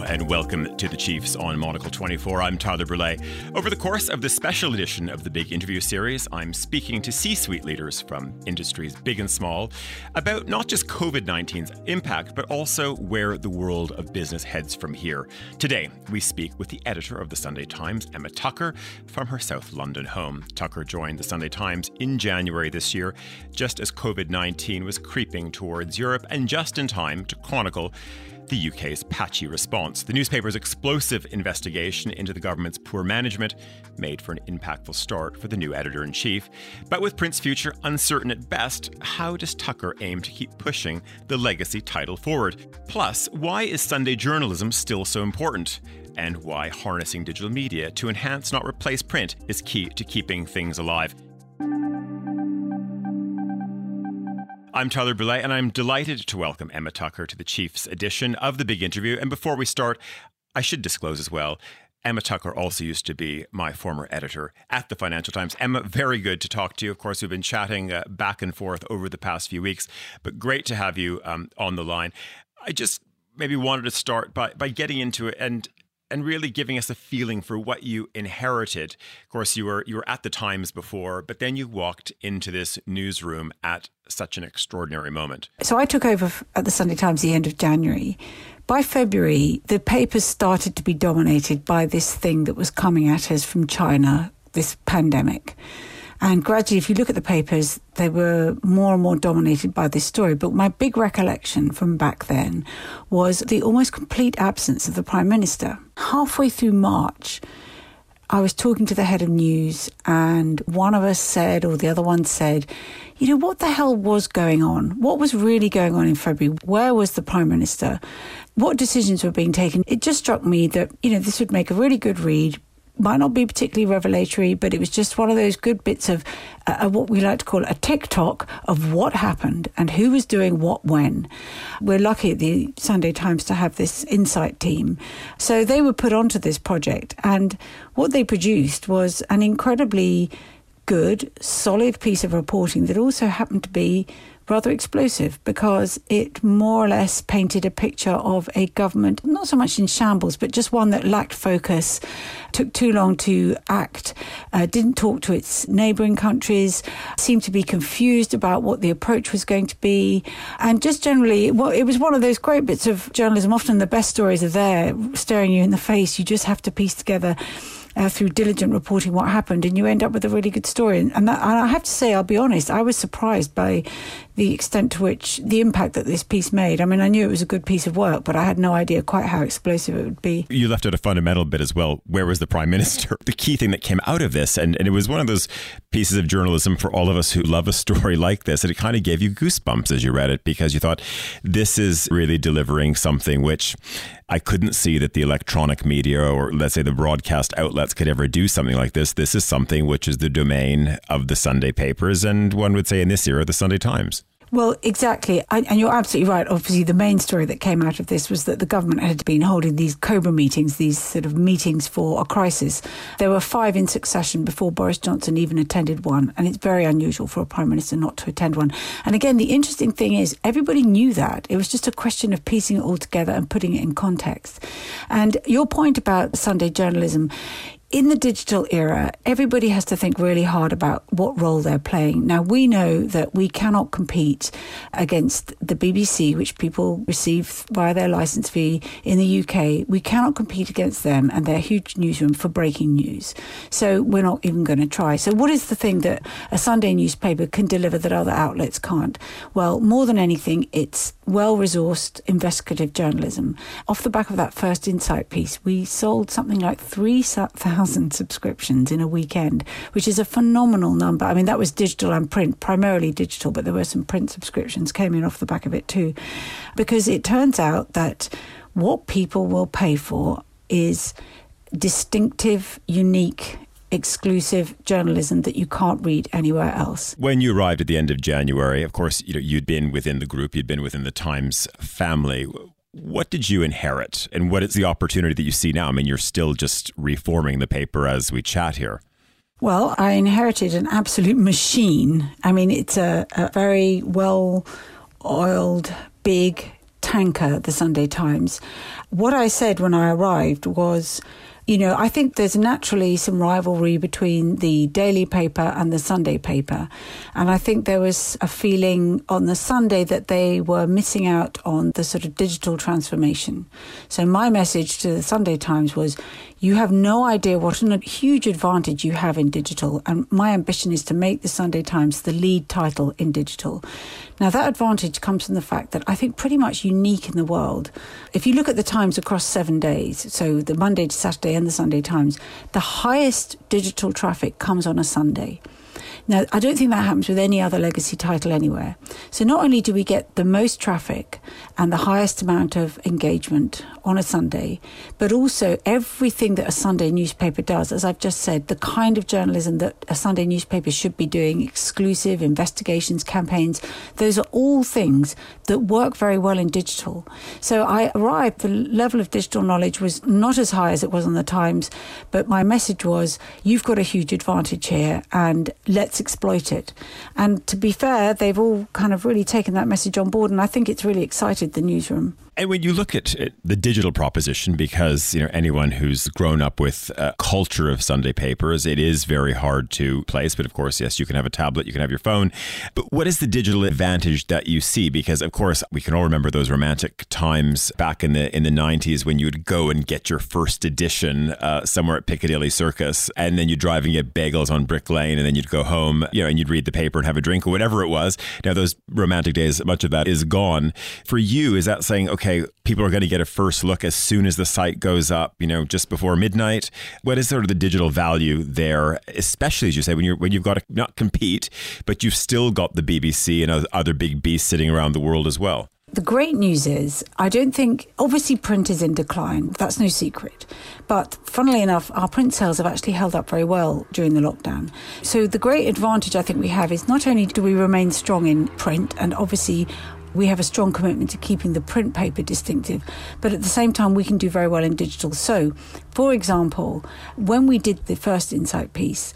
And welcome to the Chiefs on Monocle 24. I'm Tyler Brûlé. Over the course of this special edition of the Big Interview Series, I'm speaking to C suite leaders from industries big and small about not just COVID 19's impact, but also where the world of business heads from here. Today, we speak with the editor of the Sunday Times, Emma Tucker, from her South London home. Tucker joined the Sunday Times in January this year, just as COVID 19 was creeping towards Europe, and just in time to chronicle the UK's patchy response. The newspaper's explosive investigation into the government's poor management made for an impactful start for the new editor in chief. But with Print's future uncertain at best, how does Tucker aim to keep pushing the legacy title forward? Plus, why is Sunday journalism still so important? And why harnessing digital media to enhance, not replace print, is key to keeping things alive. I'm Tyler Brûlé, and I'm delighted to welcome Emma Tucker to the Chiefs edition of the big interview. And before we start, I should disclose as well. Emma Tucker also used to be my former editor at the Financial Times. Emma, very good to talk to you. Of course, we've been chatting uh, back and forth over the past few weeks, but great to have you um, on the line. I just maybe wanted to start by, by getting into it and and really giving us a feeling for what you inherited. Of course, you were you were at the Times before, but then you walked into this newsroom at such an extraordinary moment. So I took over at the Sunday Times the end of January. By February, the papers started to be dominated by this thing that was coming at us from China, this pandemic. And gradually, if you look at the papers, they were more and more dominated by this story. But my big recollection from back then was the almost complete absence of the Prime Minister. Halfway through March, I was talking to the head of news, and one of us said, or the other one said, you know, what the hell was going on? What was really going on in February? Where was the Prime Minister? What decisions were being taken? It just struck me that, you know, this would make a really good read, might not be particularly revelatory, but it was just one of those good bits of uh, what we like to call a tick-tock of what happened and who was doing what when. We're lucky at the Sunday Times to have this insight team. So they were put onto this project, and what they produced was an incredibly good, solid piece of reporting that also happened to be rather explosive because it more or less painted a picture of a government not so much in shambles, but just one that lacked focus, took too long to act, uh, didn't talk to its neighbouring countries, seemed to be confused about what the approach was going to be, and just generally, well, it was one of those great bits of journalism. Often the best stories are there, staring you in the face. You just have to piece together uh, through diligent reporting what happened, and you end up with a really good story. And, that, and I have to say, I'll be honest, I was surprised by the extent to which the impact that this piece made. I mean, I knew it was a good piece of work, but I had no idea quite how explosive it would be. You left out a fundamental bit as well. Where was the prime minister? The key thing that came out of this, and, and it was one of those pieces of journalism for all of us who love a story like this, and it kind of gave you goosebumps as you read it because you thought, this is really delivering something which I couldn't see that the electronic media or let's say the broadcast outlets could ever do something like this. This is something which is the domain of the Sunday papers, and one would say in this era, the Sunday Times. Well, exactly. And you're absolutely right. Obviously, the main story that came out of this was that the government had been holding these COBRA meetings, these sort of meetings for a crisis. There were five in succession before Boris Johnson even attended one. And it's very unusual for a prime minister not to attend one. And again, the interesting thing is everybody knew that. It was just a question of piecing it all together and putting it in context. And your point about Sunday journalism, in the digital era, everybody has to think really hard about what role they're playing. Now, we know that we cannot compete against the BBC, which people receive via their license fee in the UK. We cannot compete against them and their huge newsroom for breaking news. So we're not even going to try. So, what is the thing that a Sunday newspaper can deliver that other outlets can't? Well, more than anything, it's well resourced investigative journalism. Off the back of that first insight piece, we sold something like 3,000 subscriptions in a weekend, which is a phenomenal number. I mean, that was digital and print, primarily digital, but there were some print subscriptions came in off the back of it too. Because it turns out that what people will pay for is distinctive, unique exclusive journalism that you can't read anywhere else. When you arrived at the end of January, of course, you know, you'd been within the group, you'd been within the Times family. What did you inherit and what is the opportunity that you see now? I mean, you're still just reforming the paper as we chat here. Well, I inherited an absolute machine. I mean, it's a, a very well oiled, big, tanker the Sunday Times. What I said when I arrived was, you know, I think there's naturally some rivalry between the daily paper and the Sunday paper. And I think there was a feeling on the Sunday that they were missing out on the sort of digital transformation. So my message to the Sunday Times was, you have no idea what a huge advantage you have in digital. And my ambition is to make the Sunday Times the lead title in digital. Now, that advantage comes from the fact that I think pretty much unique in the world. If you look at the Times across seven days, so the Monday to Saturday and the Sunday Times, the highest digital traffic comes on a Sunday. Now, I don't think that happens with any other legacy title anywhere. So, not only do we get the most traffic and the highest amount of engagement on a Sunday, but also everything that a Sunday newspaper does, as I've just said, the kind of journalism that a Sunday newspaper should be doing, exclusive investigations, campaigns, those are all things that work very well in digital. So, I arrived, the level of digital knowledge was not as high as it was on the Times, but my message was you've got a huge advantage here, and let's exploit it. And to be fair, they've all kind of really taken that message on board, and I think it's really excited the newsroom. And when you look at the digital proposition, because you know anyone who's grown up with a culture of Sunday papers, it is very hard to place. But of course, yes, you can have a tablet, you can have your phone. But what is the digital advantage that you see? Because of course, we can all remember those romantic times back in the in the nineties when you would go and get your first edition uh, somewhere at Piccadilly Circus, and then you'd drive and get bagels on Brick Lane, and then you'd go home, you know, and you'd read the paper and have a drink or whatever it was. Now those romantic days, much of that is gone. For you, is that saying okay? Okay, people are going to get a first look as soon as the site goes up, you know, just before midnight. What is sort of the digital value there, especially as you say, when you're when you've got to not compete, but you've still got the BBC and other big beasts sitting around the world as well? The great news is, I don't think, obviously, print is in decline. That's no secret. But funnily enough, our print sales have actually held up very well during the lockdown. So the great advantage I think we have is not only do we remain strong in print, and obviously we have a strong commitment to keeping the print paper distinctive, but at the same time, we can do very well in digital. So, for example, when we did the first Insight piece,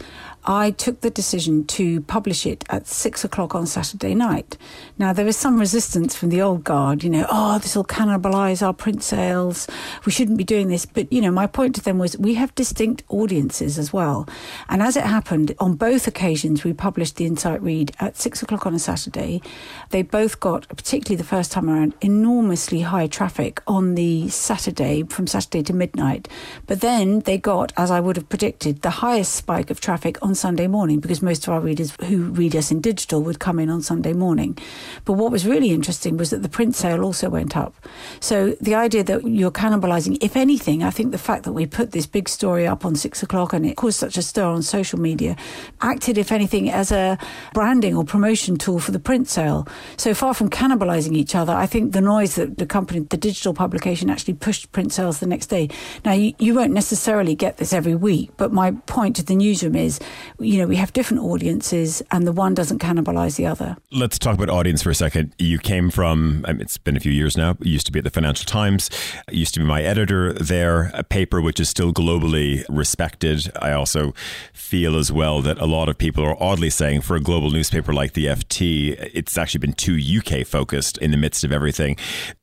I took the decision to publish it at six o'clock on Saturday night. Now, there was some resistance from the old guard, you know, oh, this will cannibalize our print sales. We shouldn't be doing this. But, you know, my point to them was we have distinct audiences as well. And as it happened, on both occasions, we published the Insight Read at six o'clock on a Saturday. They both got, particularly the first time around, enormously high traffic on the Saturday, from Saturday to midnight. But then they got, as I would have predicted, the highest spike of traffic on Sunday morning because most of our readers who read us in digital would come in on Sunday morning. But what was really interesting was that the print sale also went up. So the idea that you're cannibalizing, if anything, I think the fact that we put this big story up on six o'clock and it caused such a stir on social media acted, if anything, as a branding or promotion tool for the print sale. So far from cannibalizing each other, I think the noise that company, the digital publication actually pushed print sales the next day. Now, you, you won't necessarily get this every week, but my point to the newsroom is you know, we have different audiences and the one doesn't cannibalize the other. Let's talk about audience for a second. You came from, I mean, it's been a few years now, you used to be at the Financial Times, you used to be my editor there, a paper which is still globally respected. I also feel as well that a lot of people are oddly saying for a global newspaper like the FT, it's actually been too UK focused in the midst of everything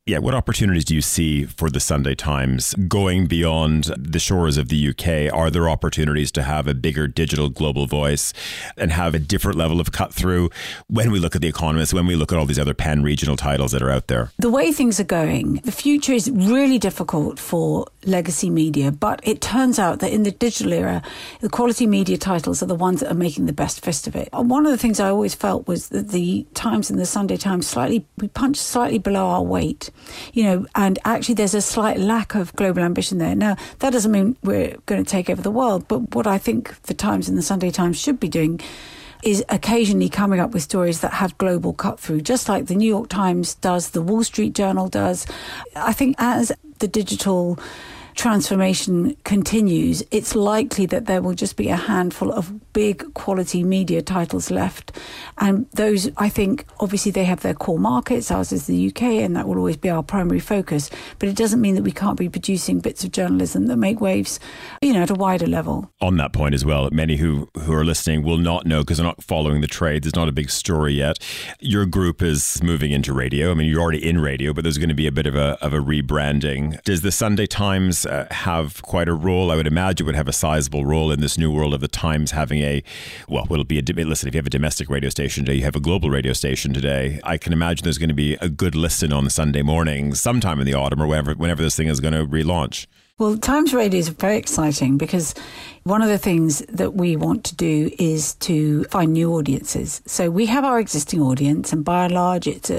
yeah, what opportunities do you see for the Sunday Times going beyond the shores of the UK? Are there opportunities to have a bigger digital global voice and have a different level of cut through when we look at The Economist, when we look at all these other pan regional titles that are out there? The way things are going, the future is really difficult for legacy media, but it turns out that in the digital era, the quality media titles are the ones that are making the best fist of it. One of the things I always felt was that the Times and the Sunday Times slightly, we punched slightly below our weight you know, and actually there's a slight lack of global ambition there. Now, that doesn't mean we're going to take over the world, but what I think the Times and the Sunday Times should be doing is occasionally coming up with stories that have global cut through, just like the New York Times does, the Wall Street Journal does. I think as the digital transformation continues, it's likely that there will just be a handful of big quality media titles left. And those, I think, obviously they have their core markets, ours is the UK, and that will always be our primary focus. But it doesn't mean that we can't be producing bits of journalism that make waves, you know, at a wider level. On that point as well, many who, who are listening will not know because they're not following the trades. It's not a big story yet. Your group is moving into radio. I mean, you're already in radio, but there's going to be a bit of a, of a rebranding. Does the Sunday Times uh, have quite a role? I would imagine would have a sizable role in this new world of the Times having a, well, it'll be a, listen, if you have a domestic radio station today, you have a global radio station today. I can imagine there's going to be a good listen on Sunday morning sometime in the autumn or whenever, whenever this thing is going to relaunch. Well, Times Radio is very exciting because one of the things that we want to do is to find new audiences. So we have our existing audience, and by and large, it's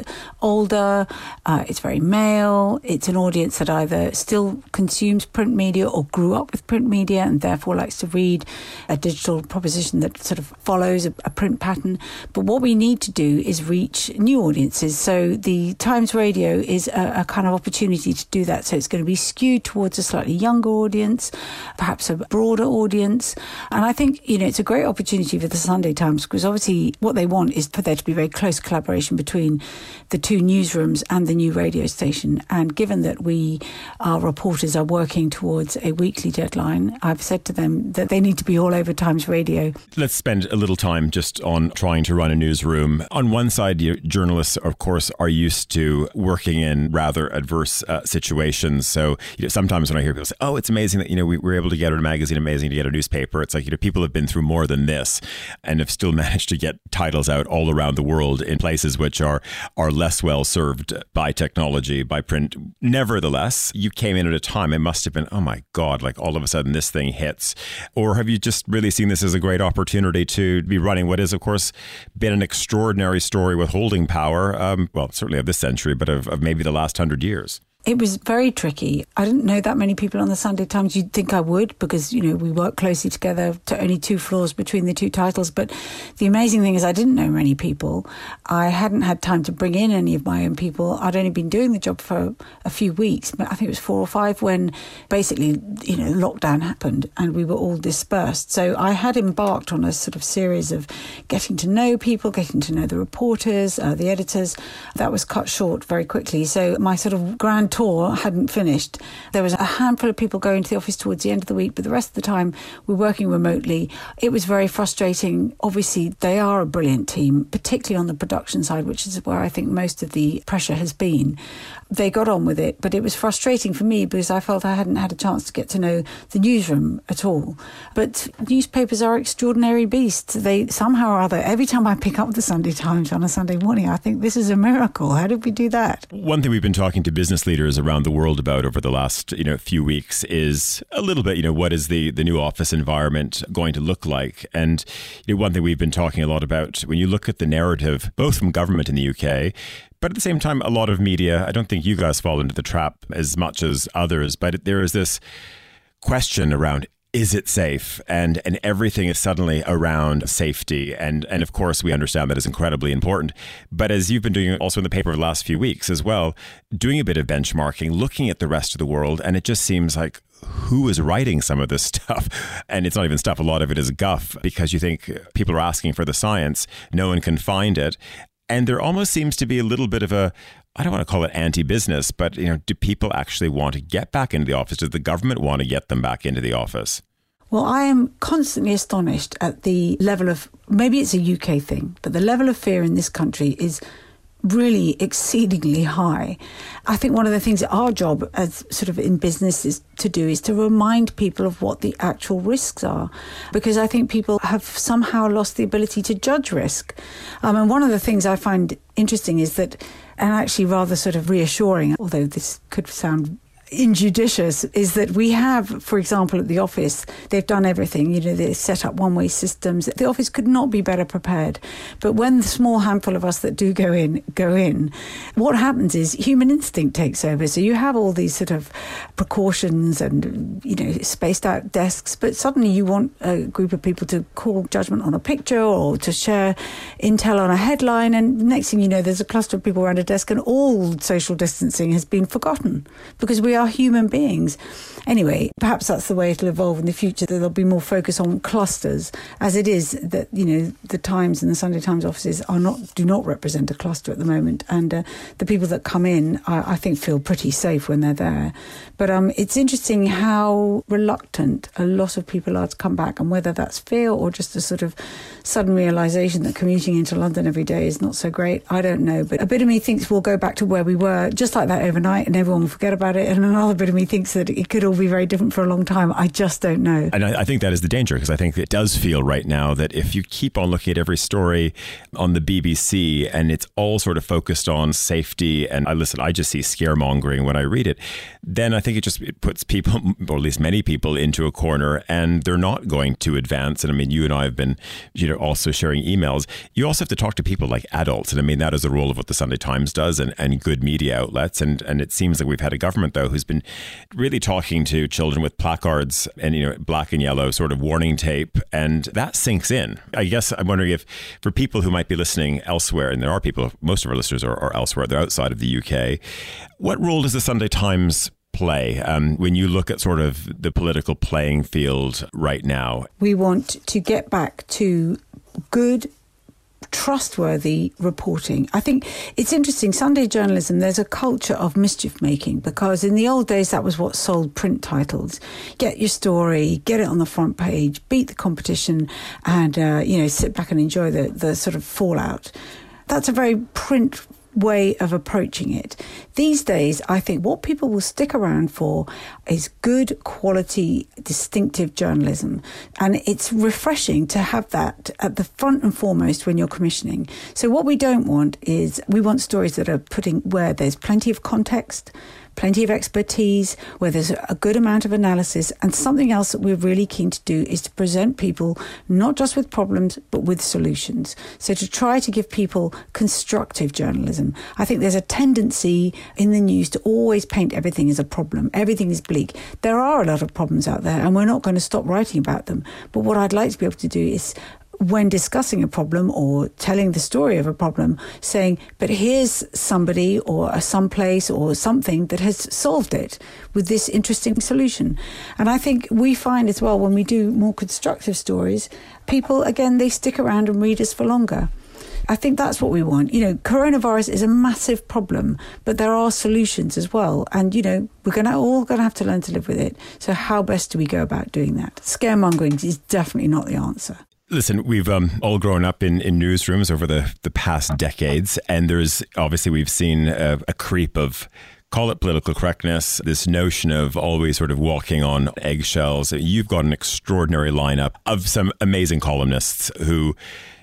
older, uh, it's very male, it's an audience that either still consumes print media or grew up with print media and therefore likes to read a digital proposition that sort of follows a, a print pattern. But what we need to do is reach new audiences. So the Times Radio is a, a kind of opportunity to do that. So it's going to be skewed towards a slightly younger audience, perhaps a broader audience audience. And I think, you know, it's a great opportunity for the Sunday Times because obviously what they want is for there to be very close collaboration between the two newsrooms and the new radio station. And given that we, our reporters, are working towards a weekly deadline, I've said to them that they need to be all over Times Radio. Let's spend a little time just on trying to run a newsroom. On one side, journalists, of course, are used to working in rather adverse uh, situations. So you know, sometimes when I hear people say, "Oh, it's amazing that you know we were able to get a magazine, amazing to get a newspaper. It's like, you know, people have been through more than this and have still managed to get titles out all around the world in places which are, are less well served by technology, by print. Nevertheless, you came in at a time, it must have been, oh my God, like all of a sudden this thing hits. Or have you just really seen this as a great opportunity to be running what is, of course, been an extraordinary story with holding power, um, well, certainly of this century, but of, of maybe the last hundred years? It was very tricky. I didn't know that many people on the Sunday Times. You'd think I would because, you know, we work closely together to only two floors between the two titles. But the amazing thing is I didn't know many people. I hadn't had time to bring in any of my own people. I'd only been doing the job for a few weeks, but I think it was four or five when basically, you know, lockdown happened and we were all dispersed. So I had embarked on a sort of series of getting to know people, getting to know the reporters, uh, the editors. That was cut short very quickly. So my sort of grand tour hadn't finished. There was a handful of people going to the office towards the end of the week, but the rest of the time we're working remotely. It was very frustrating. Obviously, they are a brilliant team, particularly on the production side, which is where I think most of the pressure has been they got on with it, but it was frustrating for me because I felt I hadn't had a chance to get to know the newsroom at all. But newspapers are extraordinary beasts. They somehow or other, every time I pick up the Sunday Times on a Sunday morning, I think this is a miracle. How did we do that? One thing we've been talking to business leaders around the world about over the last you know few weeks is a little bit you know what is the the new office environment going to look like? And you know, one thing we've been talking a lot about when you look at the narrative, both from government in the UK but at the same time, a lot of media, I don't think you guys fall into the trap as much as others, but there is this question around is it safe? And and everything is suddenly around safety. And and of course we understand that is incredibly important. But as you've been doing also in the paper of the last few weeks as well doing a bit of benchmarking looking at the rest of the world and it just seems like who is writing some of this stuff? And it's not even stuff a lot of it is guff because you think people are asking for the science no one can find it. And there almost seems to be a little bit of a, I don't want to call it anti-business, but you know, do people actually want to get back into the office? Does the government want to get them back into the office? Well, I am constantly astonished at the level of maybe it's a UK thing, but the level of fear in this country is really exceedingly high. I think one of the things that our job as sort of in business is to do is to remind people of what the actual risks are, because I think people have somehow lost the ability to judge risk. Um, and one of the things I find interesting is that, and actually rather sort of reassuring, although this could sound injudicious is that we have, for example, at the office, they've done everything. You know, they set up one way systems. The office could not be better prepared. But when the small handful of us that do go in go in, what happens is human instinct takes over. So you have all these sort of precautions and, you know, spaced out desks, but suddenly you want a group of people to call judgment on a picture or to share intel on a headline. And next thing you know, there's a cluster of people around a desk and all social distancing has been forgotten because we we are human beings. Anyway, perhaps that's the way it'll evolve in the future. That there'll be more focus on clusters, as it is that you know the Times and the Sunday Times offices are not do not represent a cluster at the moment, and uh, the people that come in, I, I, think, feel pretty safe when they're there. But um, it's interesting how reluctant a lot of people are to come back, and whether that's fear or just a sort of sudden realization that commuting into London every day is not so great. I don't know, but a bit of me thinks we'll go back to where we were just like that overnight, and everyone will forget about it, and another bit of me thinks that it could all be very different for a long time. I just don't know. And I, I think that is the danger because I think it does feel right now that if you keep on looking at every story on the BBC and it's all sort of focused on safety, and I listen, I just see scaremongering when I read it, then I think it just it puts people, or at least many people, into a corner and they're not going to advance. And I mean, you and I have been, you know, also sharing emails. You also have to talk to people like adults. And I mean, that is the role of what the Sunday Times does and, and good media outlets. And, and it seems like we've had a government, though, who's been really talking to children with placards and you know black and yellow sort of warning tape, and that sinks in. I guess I'm wondering if for people who might be listening elsewhere, and there are people, most of our listeners are, are elsewhere, they're outside of the UK. What role does the Sunday Times play um, when you look at sort of the political playing field right now? We want to get back to good trustworthy reporting. I think it's interesting. Sunday journalism, there's a culture of mischief making because in the old days, that was what sold print titles. Get your story, get it on the front page, beat the competition, and, uh, you know, sit back and enjoy the, the sort of fallout. That's a very print way of approaching it. These days, I think what people will stick around for is good quality, distinctive journalism. And it's refreshing to have that at the front and foremost when you're commissioning. So, what we don't want is we want stories that are putting where there's plenty of context plenty of expertise, where there's a good amount of analysis. And something else that we're really keen to do is to present people not just with problems, but with solutions. So to try to give people constructive journalism. I think there's a tendency in the news to always paint everything as a problem. Everything is bleak. There are a lot of problems out there, and we're not going to stop writing about them. But what I'd like to be able to do is when discussing a problem or telling the story of a problem, saying, but here's somebody or some place or something that has solved it with this interesting solution. And I think we find as well when we do more constructive stories, people, again, they stick around and read us for longer. I think that's what we want. You know, coronavirus is a massive problem, but there are solutions as well. And, you know, we're going to all going to have to learn to live with it. So how best do we go about doing that? Scaremongering is definitely not the answer. Listen, we've um, all grown up in, in newsrooms over the, the past decades, and there's obviously we've seen a, a creep of call it political correctness, this notion of always sort of walking on eggshells. You've got an extraordinary lineup of some amazing columnists who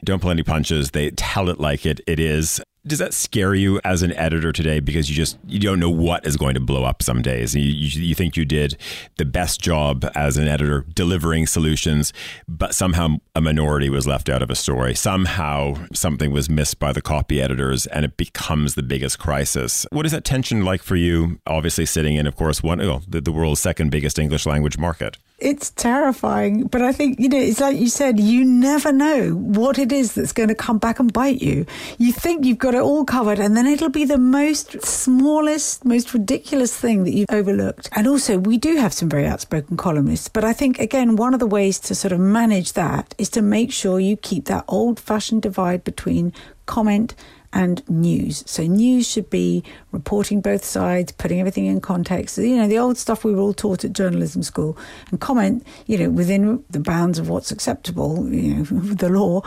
don't pull any punches. They tell it like it, it is. Does that scare you as an editor today because you just you don't know what is going to blow up some days? You, you, you, think you did the best job as an editor delivering solutions, but somehow a minority was left out of a story. Somehow something was missed by the copy editors, and it becomes the biggest crisis. What is that tension like for you? Obviously, sitting in, of course, one oh, the, the world's second biggest English language market it's terrifying. But I think, you know, it's like you said, you never know what it is that's going to come back and bite you. You think you've got it all covered, and then it'll be the most smallest, most ridiculous thing that you've overlooked. And also, we do have some very outspoken columnists. But I think, again, one of the ways to sort of manage that is to make sure you keep that old fashioned divide between comment and news. So news should be reporting both sides, putting everything in context. You know, the old stuff we were all taught at journalism school, and comment, you know, within the bounds of what's acceptable, you know, the law,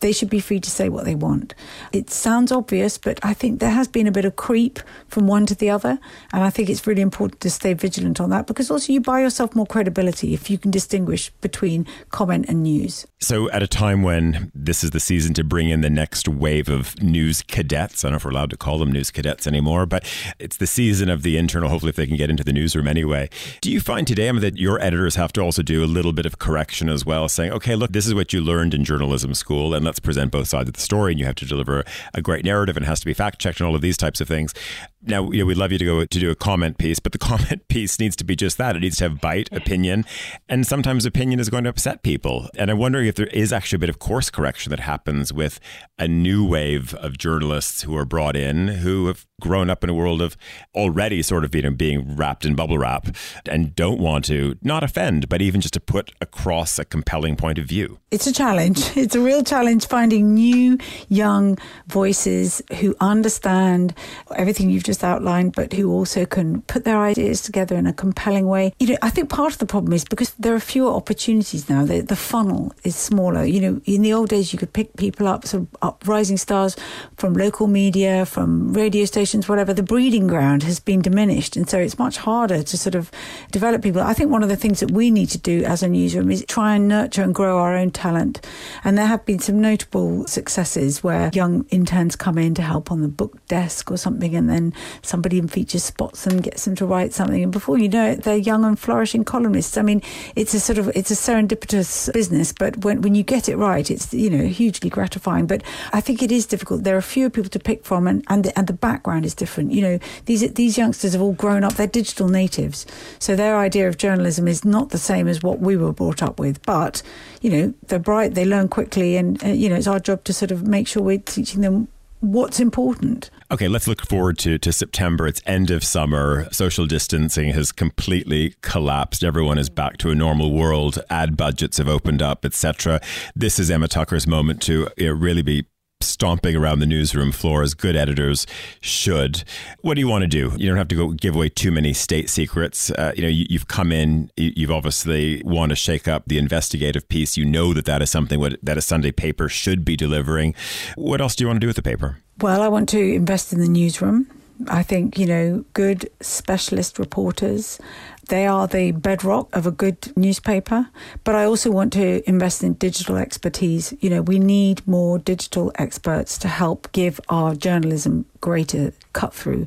they should be free to say what they want. It sounds obvious, but I think there has been a bit of creep from one to the other. And I think it's really important to stay vigilant on that because also you buy yourself more credibility if you can distinguish between comment and news. So, at a time when this is the season to bring in the next wave of news cadets, I don't know if we're allowed to call them news cadets anymore, but it's the season of the internal, hopefully, if they can get into the newsroom anyway. Do you find today I mean, that your editors have to also do a little bit of correction as well, saying, okay, look, this is what you learned in journalism school, and let's present both sides of the story, and you have to deliver a great narrative, and it has to be fact checked, and all of these types of things. Now, you know, we'd love you to go to do a comment piece, but the comment piece needs to be just that. It needs to have bite, opinion, and sometimes opinion is going to upset people. And I'm wondering if there is actually a bit of course correction that happens with a new wave of journalists who are brought in who have grown up in a world of already sort of you know being wrapped in bubble wrap and don't want to not offend but even just to put across a compelling point of view it's a challenge it's a real challenge finding new young voices who understand everything you've just outlined but who also can put their ideas together in a compelling way you know i think part of the problem is because there are fewer opportunities now the, the funnel is smaller you know in the old days you could pick people up sort of up rising stars from local media from radio stations whatever, the breeding ground has been diminished. And so it's much harder to sort of develop people. I think one of the things that we need to do as a newsroom is try and nurture and grow our own talent. And there have been some notable successes where young interns come in to help on the book desk or something, and then somebody in features spots them, gets them to write something. And before you know it, they're young and flourishing columnists. I mean, it's a sort of, it's a serendipitous business, but when, when you get it right, it's, you know, hugely gratifying. But I think it is difficult. There are fewer people to pick from and, and the, and the background background is different. You know, these these youngsters have all grown up; they're digital natives, so their idea of journalism is not the same as what we were brought up with. But you know, they're bright, they learn quickly, and uh, you know, it's our job to sort of make sure we're teaching them what's important. Okay, let's look forward to, to September. It's end of summer. Social distancing has completely collapsed. Everyone is back to a normal world. Ad budgets have opened up, etc. This is Emma Tucker's moment to you know, really be stomping around the newsroom floor as good editors should. What do you want to do? You don't have to go give away too many state secrets. Uh, you know, you, have come in, you, have obviously want to shake up the investigative piece. You know that that is something what, that a Sunday paper should be delivering. What else do you want to do with the paper? Well, I want to invest in the newsroom. I think, you know, good specialist reporters they are the bedrock of a good newspaper. But I also want to invest in digital expertise. You know, we need more digital experts to help give our journalism greater cut through.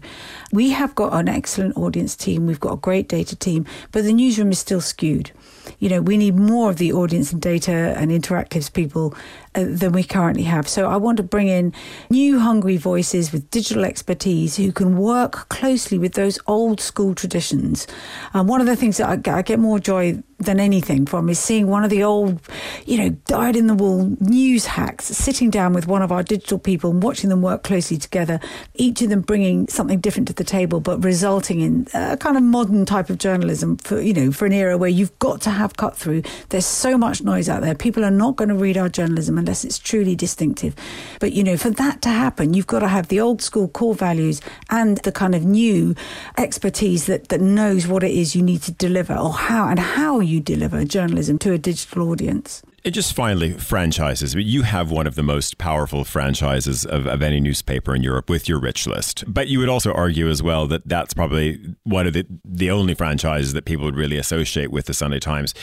We have got an excellent audience team, we've got a great data team, but the newsroom is still skewed. You know, we need more of the audience and data and interactives people uh, than we currently have. So I want to bring in new hungry voices with digital expertise who can work closely with those old school traditions. Um, one of the things that I, I get more joy than anything from is seeing one of the old, you know, dyed in the wool news hacks sitting down with one of our digital people and watching them work closely together, each of them bringing something different to the table, but resulting in a kind of modern type of journalism for, you know, for an era where you've got to have cut through. There's so much noise out there. People are not going to read our journalism unless it's truly distinctive. But, you know, for that to happen, you've got to have the old school core values and the kind of new expertise that, that knows what it is you need to deliver or how and how you deliver journalism to a digital audience. And just finally, franchises. You have one of the most powerful franchises of, of, any newspaper in Europe with your rich list. But you would also argue as well that that's probably one of the, the only franchises that people would really associate with the Sunday Times.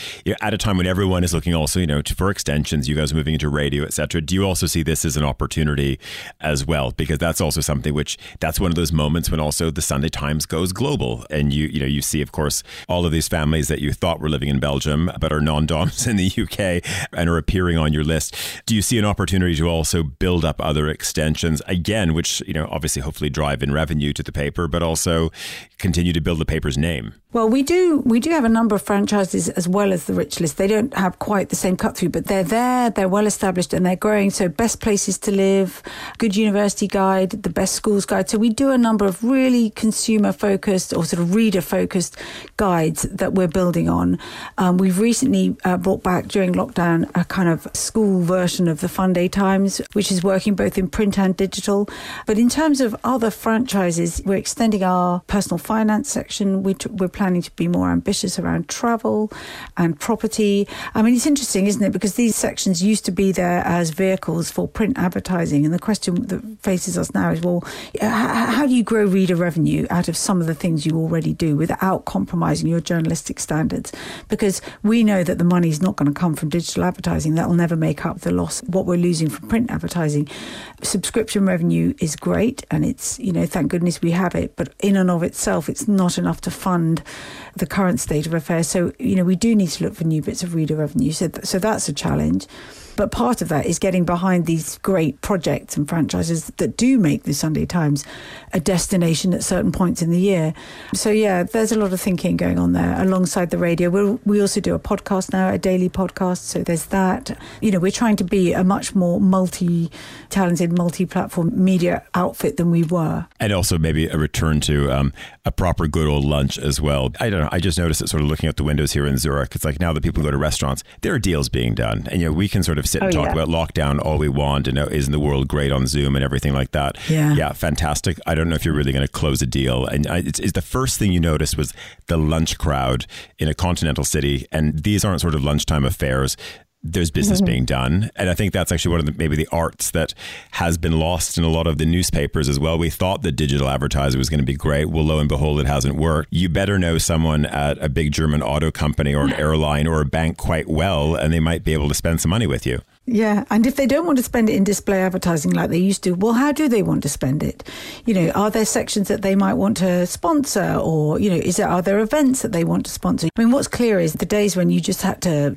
At a time when everyone is looking also, you know, for extensions, you guys moving into radio, etc. Do you also see this as an opportunity as well? Because that's also something which that's one of those moments when also the Sunday Times goes global, and you you know you see, of course, all of these families that you thought were living in Belgium but are non-doms in the UK and are appearing on your list. Do you see an opportunity to also build up other extensions again, which, you know, obviously hopefully drive in revenue to the paper, but also continue to build the paper's name? Well, we do we do have a number of franchises as well as the rich list. They don't have quite the same cut through, but they're there, they're well established and they're growing. So best places to live, good university guide, the best schools guide. So we do a number of really consumer focused or sort of reader focused guides that we're building on. Um, we've recently uh, brought back during lockdown a kind of school version of the Funday Times, which is working both in print and digital. But in terms of other franchises, we're extending our personal finance section. We we're planning to be more ambitious around travel and property. I mean, it's interesting, isn't it? Because these sections used to be there as vehicles for print advertising. And the question that faces us now is well, how do you grow reader revenue out of some of the things you already do without compromising your journalistic standards? Because we know that the money is not going to come from digital advertising. That will never make up the loss, what we're losing from print advertising. Subscription revenue is great and it's, you know, thank goodness we have it. But in and of itself, it's not enough to fund the current state of affairs. So, you know, we do need to look for new bits of reader revenue. So, so that's a challenge. But part of that is getting behind these great projects and franchises that do make the Sunday Times a destination at certain points in the year. So, yeah, there's a lot of thinking going on there alongside the radio. we we also do a podcast now, a daily podcast. So, there's that. You know, we're trying to be a much more multi talented, multi platform media outfit than we were. And also maybe a return to um, a proper good old lunch as well. I don't know. I just noticed it sort of looking out the windows here in Zurich. It's like now that people go to restaurants, there are deals being done. And, you know, we can sort of sit and oh, talk yeah. about lockdown all we want and, isn't the world great on Zoom and everything like that. Yeah. Yeah, fantastic. I don't know if you're really going to close a deal. And I, it's, it's the first thing you noticed was the lunch crowd in a continental city. And these aren't sort of lunchtime affairs there's business mm-hmm. being done. And I think that's actually one of the maybe the arts that has been lost in a lot of the newspapers as well. We thought that digital advertising was going to be great. Well, lo and behold, it hasn't worked. You better know someone at a big German auto company or an airline or a bank quite well, and they might be able to spend some money with you. Yeah, and if they don't want to spend it in display advertising like they used to, well, how do they want to spend it? You know, are there sections that they might want to sponsor, or you know, is there are there events that they want to sponsor? I mean, what's clear is the days when you just had to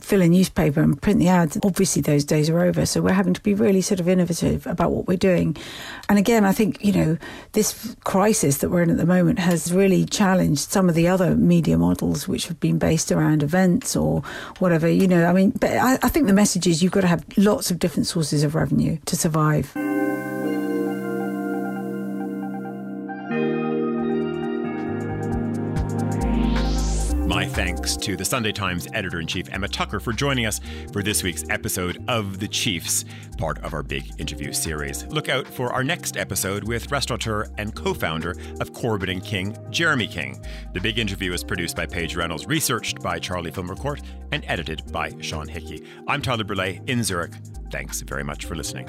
fill a newspaper and print the ads. Obviously, those days are over. So we're having to be really sort of innovative about what we're doing. And again, I think, you know, this crisis that we're in at the moment has really challenged some of the other media models which have been based around events or whatever, you know. I mean, but I, I think the message is you've got to have lots of different sources of revenue to survive. Thanks to the Sunday Times editor in chief, Emma Tucker, for joining us for this week's episode of The Chiefs, part of our big interview series. Look out for our next episode with restaurateur and co founder of Corbin and King, Jeremy King. The big interview is produced by Paige Reynolds, researched by Charlie Filmer-Court, and edited by Sean Hickey. I'm Tyler Brûlé in Zurich. Thanks very much for listening.